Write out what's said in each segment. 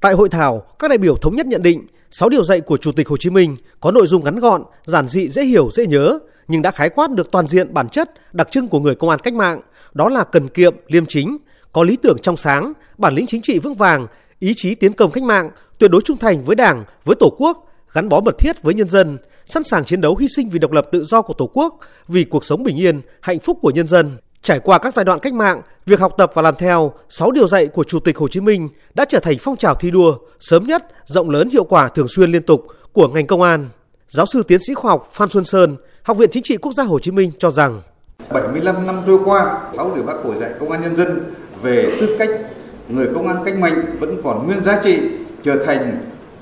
Tại hội thảo, các đại biểu thống nhất nhận định 6 điều dạy của Chủ tịch Hồ Chí Minh có nội dung ngắn gọn, giản dị dễ hiểu dễ nhớ nhưng đã khái quát được toàn diện bản chất đặc trưng của người công an cách mạng, đó là cần kiệm, liêm chính, có lý tưởng trong sáng, bản lĩnh chính trị vững vàng, ý chí tiến công cách mạng, tuyệt đối trung thành với Đảng, với Tổ quốc, gắn bó mật thiết với nhân dân, sẵn sàng chiến đấu hy sinh vì độc lập tự do của Tổ quốc, vì cuộc sống bình yên, hạnh phúc của nhân dân. Trải qua các giai đoạn cách mạng, việc học tập và làm theo 6 điều dạy của Chủ tịch Hồ Chí Minh đã trở thành phong trào thi đua sớm nhất, rộng lớn, hiệu quả, thường xuyên liên tục của ngành công an. Giáo sư tiến sĩ khoa học Phan Xuân Sơn, Học viện Chính trị Quốc gia Hồ Chí Minh cho rằng 75 năm trôi qua, 6 điều bác Hồ dạy công an nhân dân về tư cách người công an cách mạng vẫn còn nguyên giá trị, trở thành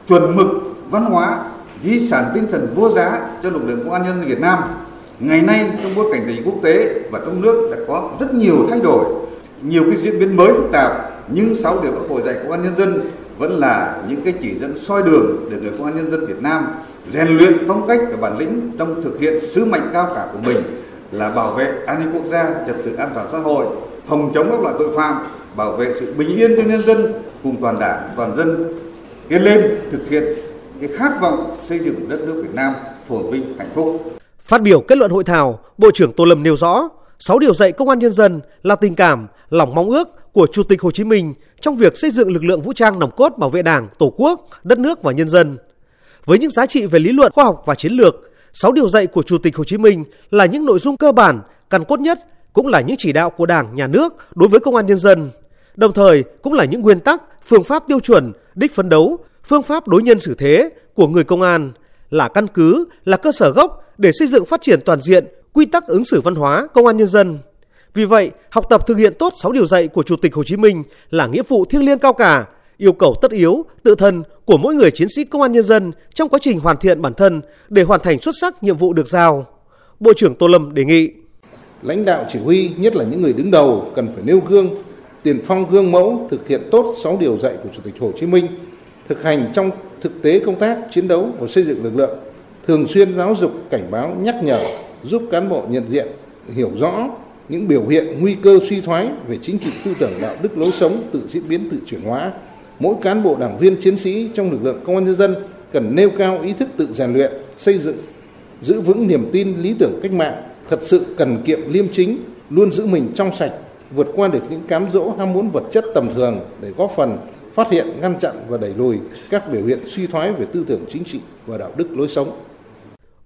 chuẩn mực văn hóa, di sản tinh thần vô giá cho lực lượng công an nhân dân Việt Nam. Ngày nay trong bối cảnh tình quốc tế và trong nước đã có rất nhiều thay đổi, nhiều cái diễn biến mới phức tạp, nhưng sáu điều bác Hồ dạy công an nhân dân vẫn là những cái chỉ dẫn soi đường để người công an nhân dân Việt Nam rèn luyện phong cách và bản lĩnh trong thực hiện sứ mệnh cao cả của mình là bảo vệ an ninh quốc gia, trật tự an toàn xã hội, phòng chống các loại tội phạm, bảo vệ sự bình yên cho nhân dân cùng toàn đảng, toàn dân tiến lên thực hiện cái khát vọng xây dựng đất nước Việt Nam phồn vinh hạnh phúc. Phát biểu kết luận hội thảo, Bộ trưởng Tô Lâm nêu rõ, 6 điều dạy công an nhân dân là tình cảm, lòng mong ước của Chủ tịch Hồ Chí Minh trong việc xây dựng lực lượng vũ trang nòng cốt bảo vệ Đảng, Tổ quốc, đất nước và nhân dân. Với những giá trị về lý luận, khoa học và chiến lược, 6 điều dạy của Chủ tịch Hồ Chí Minh là những nội dung cơ bản, căn cốt nhất, cũng là những chỉ đạo của Đảng, Nhà nước đối với công an nhân dân. Đồng thời cũng là những nguyên tắc, phương pháp tiêu chuẩn, đích phấn đấu, phương pháp đối nhân xử thế của người công an, là căn cứ, là cơ sở gốc để xây dựng phát triển toàn diện quy tắc ứng xử văn hóa công an nhân dân. Vì vậy, học tập thực hiện tốt 6 điều dạy của Chủ tịch Hồ Chí Minh là nghĩa vụ thiêng liêng cao cả, yêu cầu tất yếu, tự thân của mỗi người chiến sĩ công an nhân dân trong quá trình hoàn thiện bản thân để hoàn thành xuất sắc nhiệm vụ được giao. Bộ trưởng Tô Lâm đề nghị lãnh đạo chỉ huy, nhất là những người đứng đầu cần phải nêu gương, tiền phong gương mẫu thực hiện tốt 6 điều dạy của Chủ tịch Hồ Chí Minh, thực hành trong thực tế công tác chiến đấu và xây dựng lực lượng, thường xuyên giáo dục, cảnh báo, nhắc nhở, giúp cán bộ nhận diện, hiểu rõ những biểu hiện nguy cơ suy thoái về chính trị tư tưởng đạo đức lối sống tự diễn biến tự chuyển hóa. Mỗi cán bộ đảng viên chiến sĩ trong lực lượng công an nhân dân cần nêu cao ý thức tự rèn luyện xây dựng giữ vững niềm tin lý tưởng cách mạng. Thật sự cần kiệm liêm chính luôn giữ mình trong sạch vượt qua được những cám dỗ ham muốn vật chất tầm thường để góp phần phát hiện ngăn chặn và đẩy lùi các biểu hiện suy thoái về tư tưởng chính trị và đạo đức lối sống.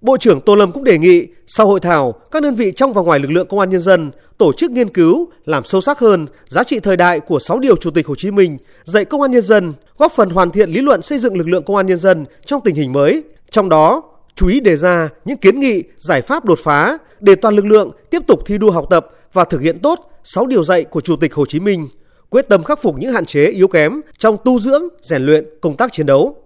Bộ trưởng Tô Lâm cũng đề nghị sau hội thảo, các đơn vị trong và ngoài lực lượng công an nhân dân tổ chức nghiên cứu, làm sâu sắc hơn giá trị thời đại của 6 điều Chủ tịch Hồ Chí Minh dạy công an nhân dân, góp phần hoàn thiện lý luận xây dựng lực lượng công an nhân dân trong tình hình mới. Trong đó, chú ý đề ra những kiến nghị, giải pháp đột phá để toàn lực lượng tiếp tục thi đua học tập và thực hiện tốt 6 điều dạy của Chủ tịch Hồ Chí Minh, quyết tâm khắc phục những hạn chế yếu kém trong tu dưỡng, rèn luyện công tác chiến đấu.